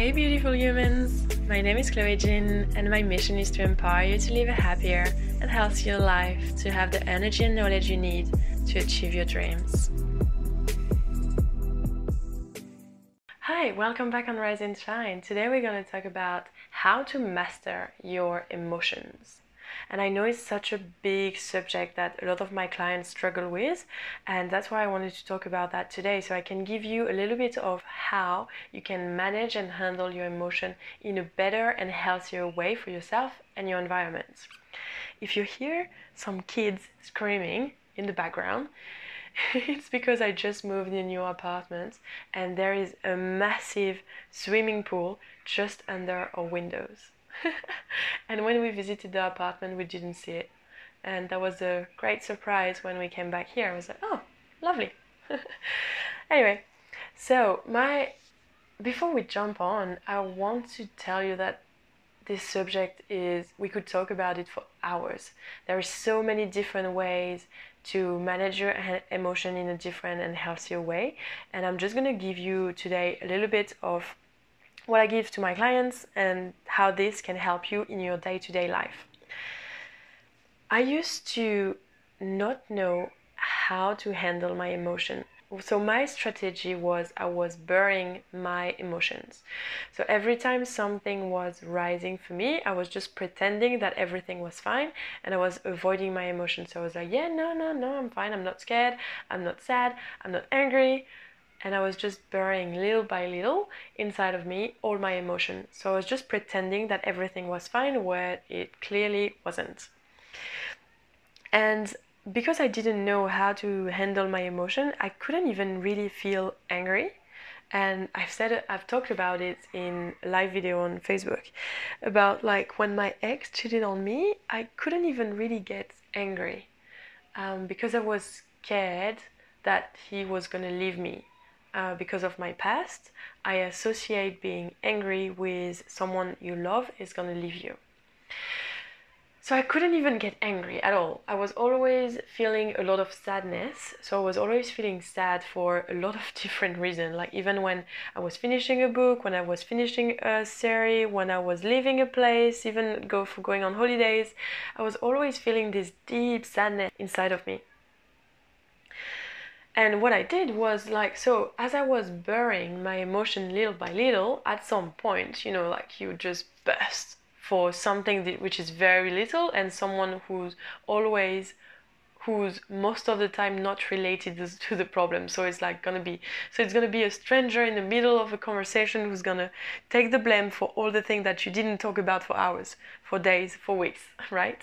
Hey, beautiful humans! My name is Chloe Jean, and my mission is to empower you to live a happier and healthier life, to have the energy and knowledge you need to achieve your dreams. Hi, welcome back on Rise and Shine. Today we're going to talk about how to master your emotions. And I know it's such a big subject that a lot of my clients struggle with, and that's why I wanted to talk about that today so I can give you a little bit of how you can manage and handle your emotion in a better and healthier way for yourself and your environment. If you hear some kids screaming in the background, it's because I just moved in a new apartment and there is a massive swimming pool just under our windows. and when we visited the apartment, we didn't see it. And that was a great surprise when we came back here. I was like, oh, lovely. anyway, so my before we jump on, I want to tell you that this subject is we could talk about it for hours. There are so many different ways to manage your emotion in a different and healthier way, and I'm just going to give you today a little bit of what I give to my clients and how this can help you in your day to day life. I used to not know how to handle my emotion. So my strategy was I was burying my emotions. So every time something was rising for me, I was just pretending that everything was fine and I was avoiding my emotions. So I was like, yeah, no, no, no, I'm fine. I'm not scared. I'm not sad. I'm not angry and I was just burying little by little inside of me all my emotion. So I was just pretending that everything was fine where it clearly wasn't. And because I didn't know how to handle my emotion, I couldn't even really feel angry. And I've said I've talked about it in a live video on Facebook about like when my ex cheated on me, I couldn't even really get angry um, because I was scared that he was gonna leave me uh, because of my past, I associate being angry with someone you love is gonna leave you. So I couldn't even get angry at all. I was always feeling a lot of sadness. So I was always feeling sad for a lot of different reasons. Like even when I was finishing a book, when I was finishing a series, when I was leaving a place, even go for going on holidays, I was always feeling this deep sadness inside of me. And what I did was like, so as I was burying my emotion little by little, at some point, you know, like you just burst for something that, which is very little and someone who's always who's most of the time not related to the problem. So it's like gonna be so it's gonna be a stranger in the middle of a conversation who's gonna take the blame for all the things that you didn't talk about for hours, for days, for weeks, right?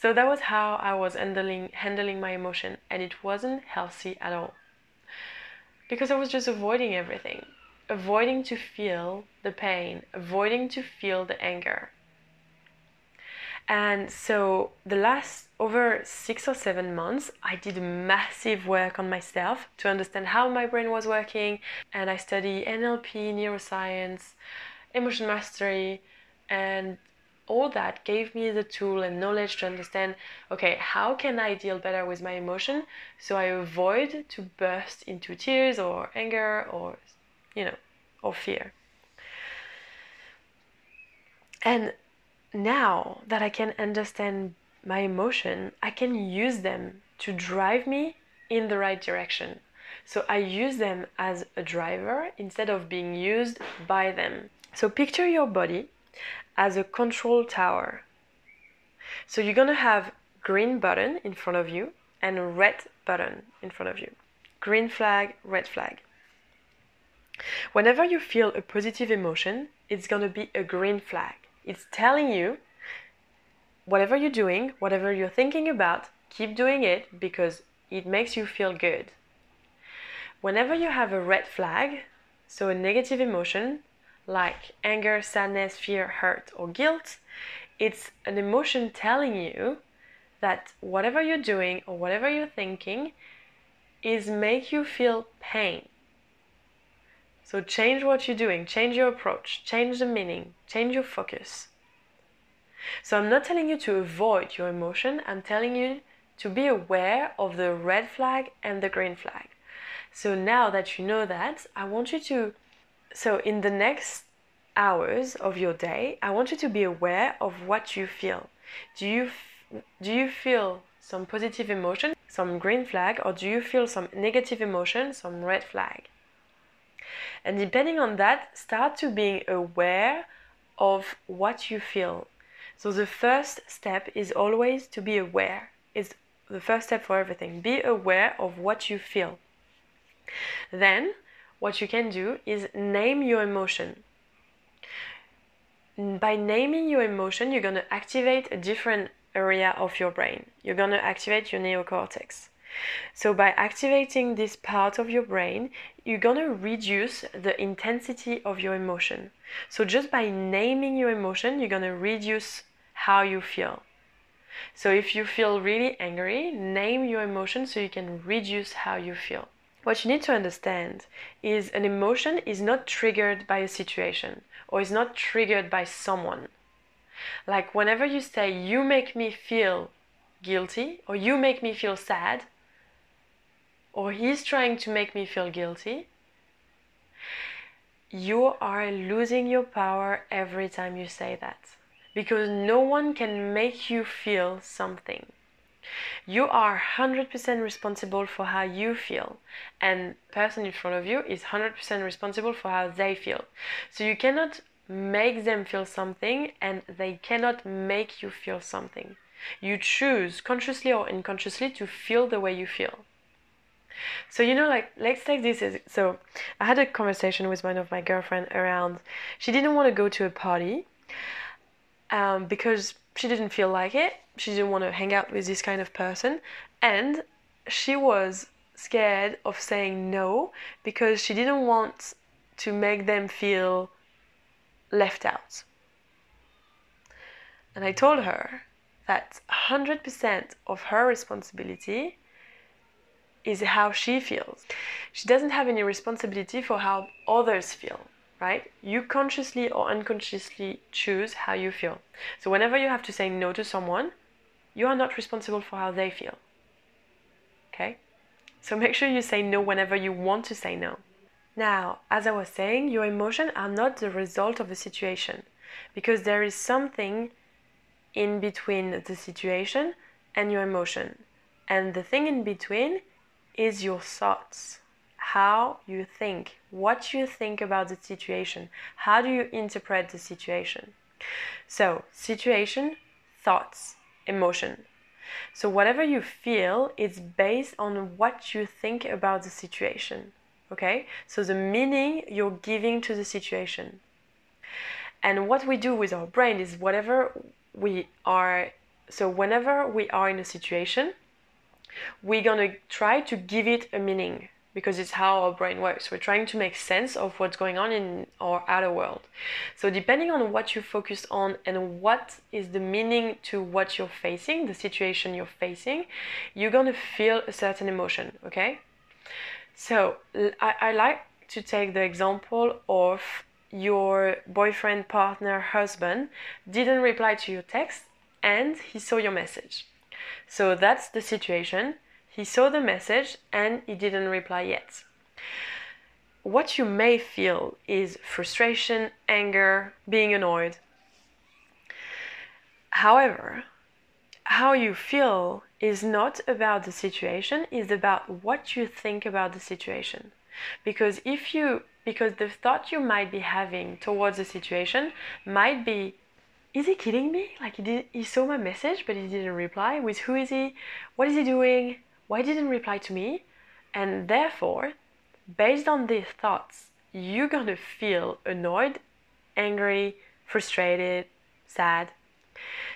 So that was how I was handling handling my emotion and it wasn't healthy at all. Because I was just avoiding everything. Avoiding to feel the pain, avoiding to feel the anger. And so the last over six or seven months, I did massive work on myself to understand how my brain was working. And I study NLP, neuroscience, emotion mastery, and all that gave me the tool and knowledge to understand okay how can i deal better with my emotion so i avoid to burst into tears or anger or you know or fear and now that I can understand my emotion, I can use them to drive me in the right direction. So I use them as a driver instead of being used by them. So picture your body as a control tower. So you're going to have green button in front of you and red button in front of you. Green flag, red flag. Whenever you feel a positive emotion, it's going to be a green flag. It's telling you whatever you're doing, whatever you're thinking about, keep doing it because it makes you feel good. Whenever you have a red flag, so a negative emotion like anger, sadness, fear, hurt, or guilt, it's an emotion telling you that whatever you're doing or whatever you're thinking is make you feel pain. So change what you're doing, change your approach, change the meaning, change your focus. So I'm not telling you to avoid your emotion, I'm telling you to be aware of the red flag and the green flag. So now that you know that, I want you to so in the next hours of your day, I want you to be aware of what you feel. Do you do you feel some positive emotion, some green flag, or do you feel some negative emotion, some red flag? And depending on that, start to being aware of what you feel. So the first step is always to be aware. It's the first step for everything. Be aware of what you feel. Then what you can do is name your emotion. By naming your emotion, you're going to activate a different area of your brain. You're going to activate your neocortex. So, by activating this part of your brain, you're going to reduce the intensity of your emotion. So, just by naming your emotion, you're going to reduce how you feel. So, if you feel really angry, name your emotion so you can reduce how you feel. What you need to understand is an emotion is not triggered by a situation or is not triggered by someone. Like whenever you say, you make me feel guilty, or you make me feel sad, or he's trying to make me feel guilty, you are losing your power every time you say that. Because no one can make you feel something. You are 100% responsible for how you feel, and the person in front of you is 100% responsible for how they feel. So you cannot make them feel something and they cannot make you feel something. You choose consciously or unconsciously to feel the way you feel. So you know, like let's take this as so. I had a conversation with one of my girlfriend around. She didn't want to go to a party um, because she didn't feel like it. She didn't want to hang out with this kind of person, and she was scared of saying no because she didn't want to make them feel left out. And I told her that 100% of her responsibility is how she feels. She doesn't have any responsibility for how others feel, right? You consciously or unconsciously choose how you feel. So whenever you have to say no to someone, you are not responsible for how they feel. Okay? So make sure you say no whenever you want to say no. Now, as I was saying, your emotions are not the result of the situation because there is something in between the situation and your emotion. And the thing in between is your thoughts. How you think, what you think about the situation, how do you interpret the situation. So, situation, thoughts, emotion. So, whatever you feel, it's based on what you think about the situation. Okay? So the meaning you're giving to the situation. And what we do with our brain is whatever we are, so whenever we are in a situation, we're gonna try to give it a meaning because it's how our brain works. We're trying to make sense of what's going on in our outer world. So, depending on what you focus on and what is the meaning to what you're facing, the situation you're facing, you're gonna feel a certain emotion, okay? So I, I like to take the example of your boyfriend, partner, husband didn't reply to your text and he saw your message. So that's the situation. He saw the message and he didn't reply yet. What you may feel is frustration, anger, being annoyed. However, how you feel is not about the situation, is about what you think about the situation. Because if you because the thought you might be having towards the situation might be is he kidding me? Like he did he saw my message but he didn't reply. With who is he? What is he doing? Why didn't reply to me? And therefore, based on these thoughts, you're gonna feel annoyed, angry, frustrated, sad,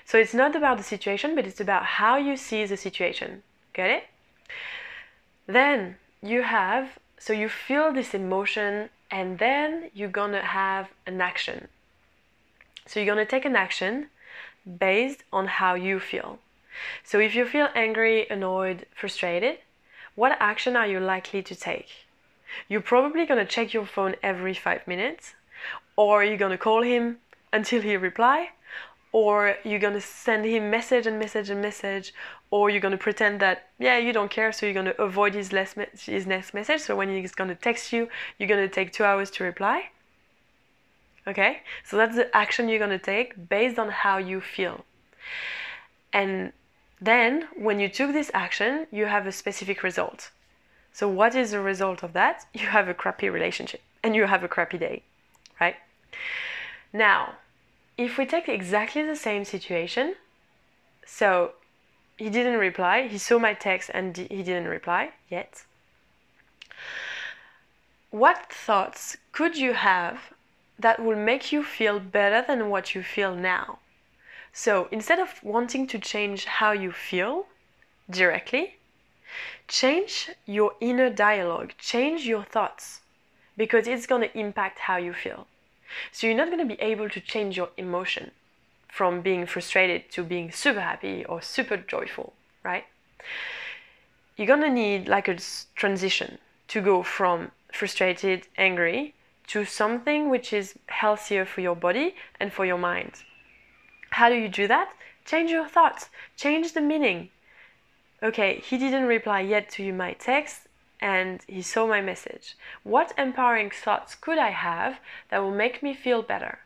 so it's not about the situation, but it's about how you see the situation. Get it? Then you have, so you feel this emotion, and then you're gonna have an action. So you're gonna take an action based on how you feel. So if you feel angry, annoyed, frustrated, what action are you likely to take? You're probably gonna check your phone every five minutes, or you're gonna call him until he reply, or you're going to send him message and message and message or you're going to pretend that yeah you don't care so you're going to avoid his, less me- his next message so when he's going to text you you're going to take two hours to reply Okay? So that's the action you're going to take based on how you feel. And then when you took this action, you have a specific result. So what is the result of that? You have a crappy relationship and you have a crappy day, right? Now, if we take exactly the same situation, so he didn't reply, he saw my text and he didn't reply yet. What thoughts could you have that will make you feel better than what you feel now? So instead of wanting to change how you feel directly, change your inner dialogue, change your thoughts, because it's going to impact how you feel. So you're not going to be able to change your emotion from being frustrated to being super happy or super joyful, right? You're going to need like a transition to go from frustrated, angry to something which is healthier for your body and for your mind. How do you do that? Change your thoughts, change the meaning. Okay, he didn't reply yet to my text and he saw my message. What empowering thoughts could I have that will make me feel better?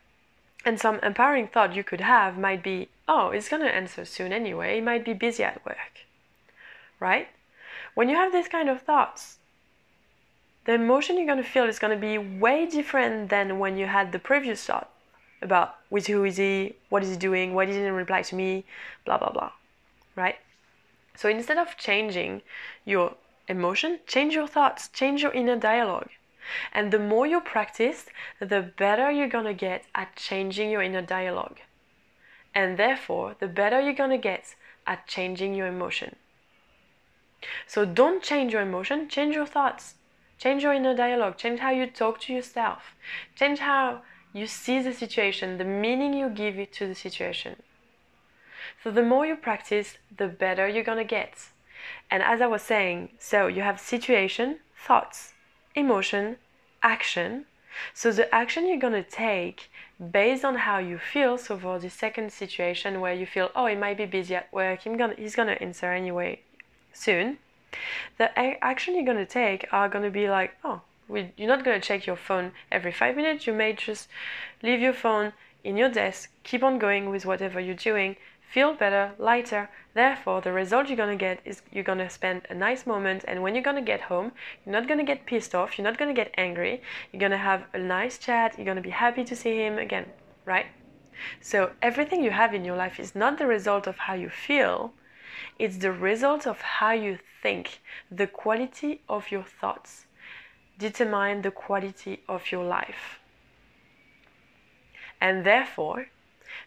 And some empowering thought you could have might be, oh, he's gonna answer soon anyway, he might be busy at work. Right? When you have this kind of thoughts, the emotion you're gonna feel is gonna be way different than when you had the previous thought about with who is he, what is he doing, why didn't he reply to me, blah blah blah. Right? So instead of changing your emotion, change your thoughts, change your inner dialogue. And the more you practice, the better you're gonna get at changing your inner dialogue. And therefore, the better you're gonna get at changing your emotion. So don't change your emotion, change your thoughts. Change your inner dialogue, change how you talk to yourself, change how you see the situation, the meaning you give it to the situation. So the more you practice, the better you're gonna get. And as I was saying, so you have situation, thoughts, emotion, action. So the action you're gonna take based on how you feel. So for the second situation where you feel, oh, he might be busy at work, he's gonna answer anyway soon. The action you're gonna take are gonna be like, oh, you're not gonna check your phone every five minutes. You may just leave your phone in your desk, keep on going with whatever you're doing, feel better, lighter. Therefore, the result you're gonna get is you're gonna spend a nice moment, and when you're gonna get home, you're not gonna get pissed off, you're not gonna get angry, you're gonna have a nice chat, you're gonna be happy to see him again, right? So, everything you have in your life is not the result of how you feel, it's the result of how you think, the quality of your thoughts. Determine the quality of your life. And therefore,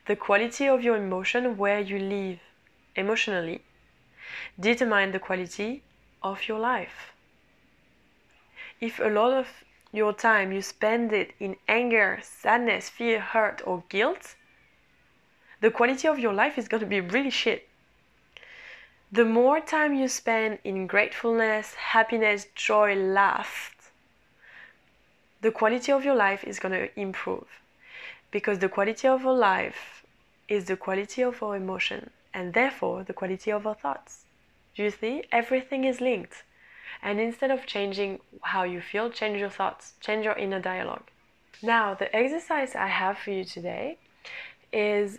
the quality of your emotion where you live emotionally determine the quality of your life. If a lot of your time you spend it in anger, sadness, fear, hurt, or guilt, the quality of your life is going to be really shit. The more time you spend in gratefulness, happiness, joy, laugh, the quality of your life is going to improve because the quality of our life is the quality of our emotion and therefore the quality of our thoughts. Do you see? Everything is linked. And instead of changing how you feel, change your thoughts, change your inner dialogue. Now, the exercise I have for you today is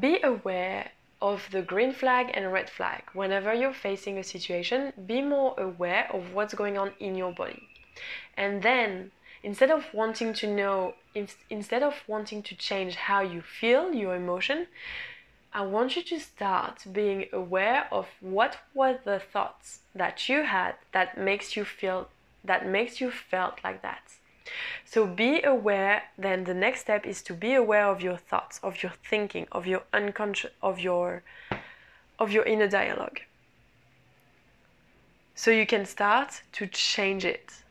be aware of the green flag and red flag. Whenever you're facing a situation, be more aware of what's going on in your body. And then instead of wanting to know instead of wanting to change how you feel your emotion i want you to start being aware of what were the thoughts that you had that makes you feel that makes you felt like that so be aware then the next step is to be aware of your thoughts of your thinking of your unconscious of your of your inner dialogue so you can start to change it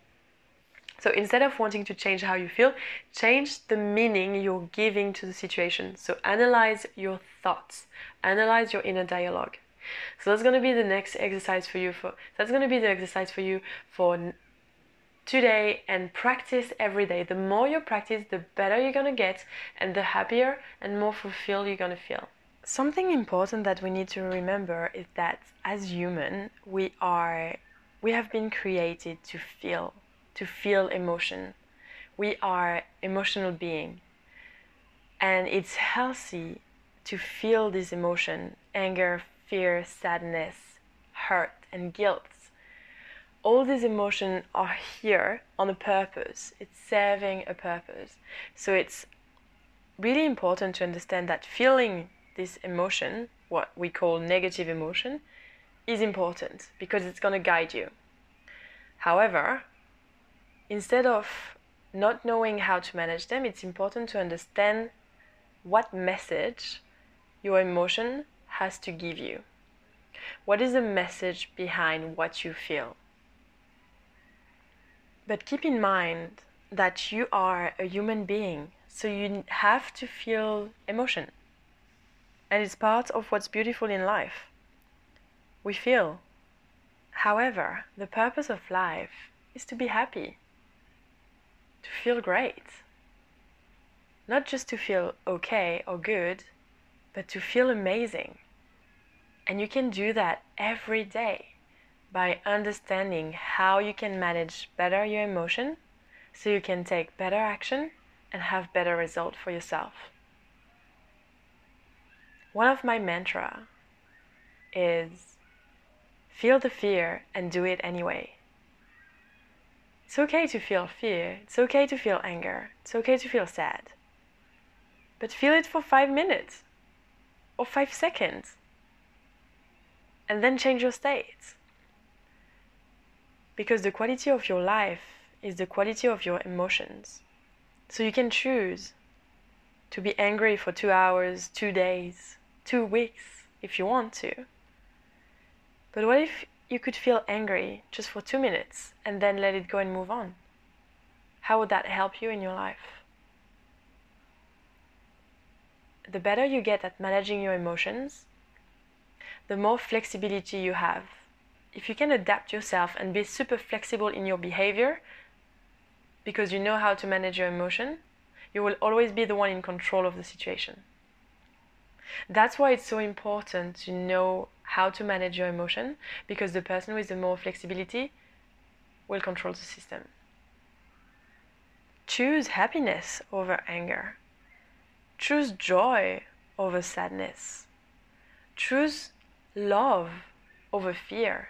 so instead of wanting to change how you feel, change the meaning you're giving to the situation. So analyze your thoughts, analyze your inner dialogue. So that's going to be the next exercise for you for that's going to be the exercise for you for today and practice every day. The more you practice, the better you're to get and the happier and more fulfilled you're to feel. Something important that we need to remember is that as human, we are we have been created to feel to feel emotion. We are emotional being. And it's healthy to feel this emotion anger, fear, sadness, hurt, and guilt. All these emotions are here on a purpose, it's serving a purpose. So it's really important to understand that feeling this emotion, what we call negative emotion, is important because it's going to guide you. However, instead of not knowing how to manage them, it's important to understand what message your emotion has to give you. What is the message behind what you feel? But keep in mind that you are a human being, so you have to feel emotion. And it's part of what's beautiful in life. We feel. However, the purpose of life is to be happy, to feel great. Not just to feel okay or good, but to feel amazing. And you can do that every day by understanding how you can manage better your emotion so you can take better action and have better result for yourself. One of my mantra is feel the fear and do it anyway. It's okay to feel fear, it's okay to feel anger, it's okay to feel sad. But feel it for 5 minutes or 5 seconds and then change your state. Because the quality of your life is the quality of your emotions. So you can choose to be angry for two hours, two days, two weeks if you want to. But what if you could feel angry just for two minutes and then let it go and move on? How would that help you in your life? The better you get at managing your emotions, the more flexibility you have. If you can adapt yourself and be super flexible in your behavior because you know how to manage your emotion, you will always be the one in control of the situation. That's why it's so important to know how to manage your emotion because the person with the more flexibility will control the system. Choose happiness over anger. Choose joy over sadness. Choose love over fear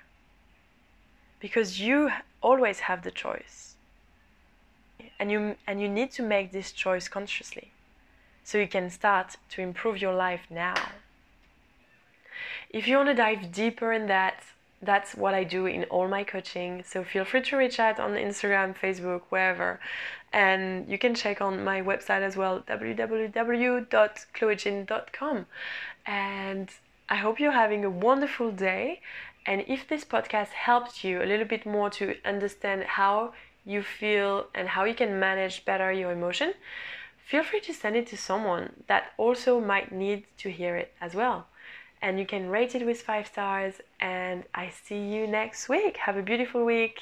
because you always have the choice and you and you need to make this choice consciously so you can start to improve your life now if you want to dive deeper in that that's what I do in all my coaching. So feel free to reach out on Instagram, Facebook, wherever. And you can check on my website as well, www.chloejin.com. And I hope you're having a wonderful day. And if this podcast helped you a little bit more to understand how you feel and how you can manage better your emotion, feel free to send it to someone that also might need to hear it as well. And you can rate it with five stars. And I see you next week. Have a beautiful week.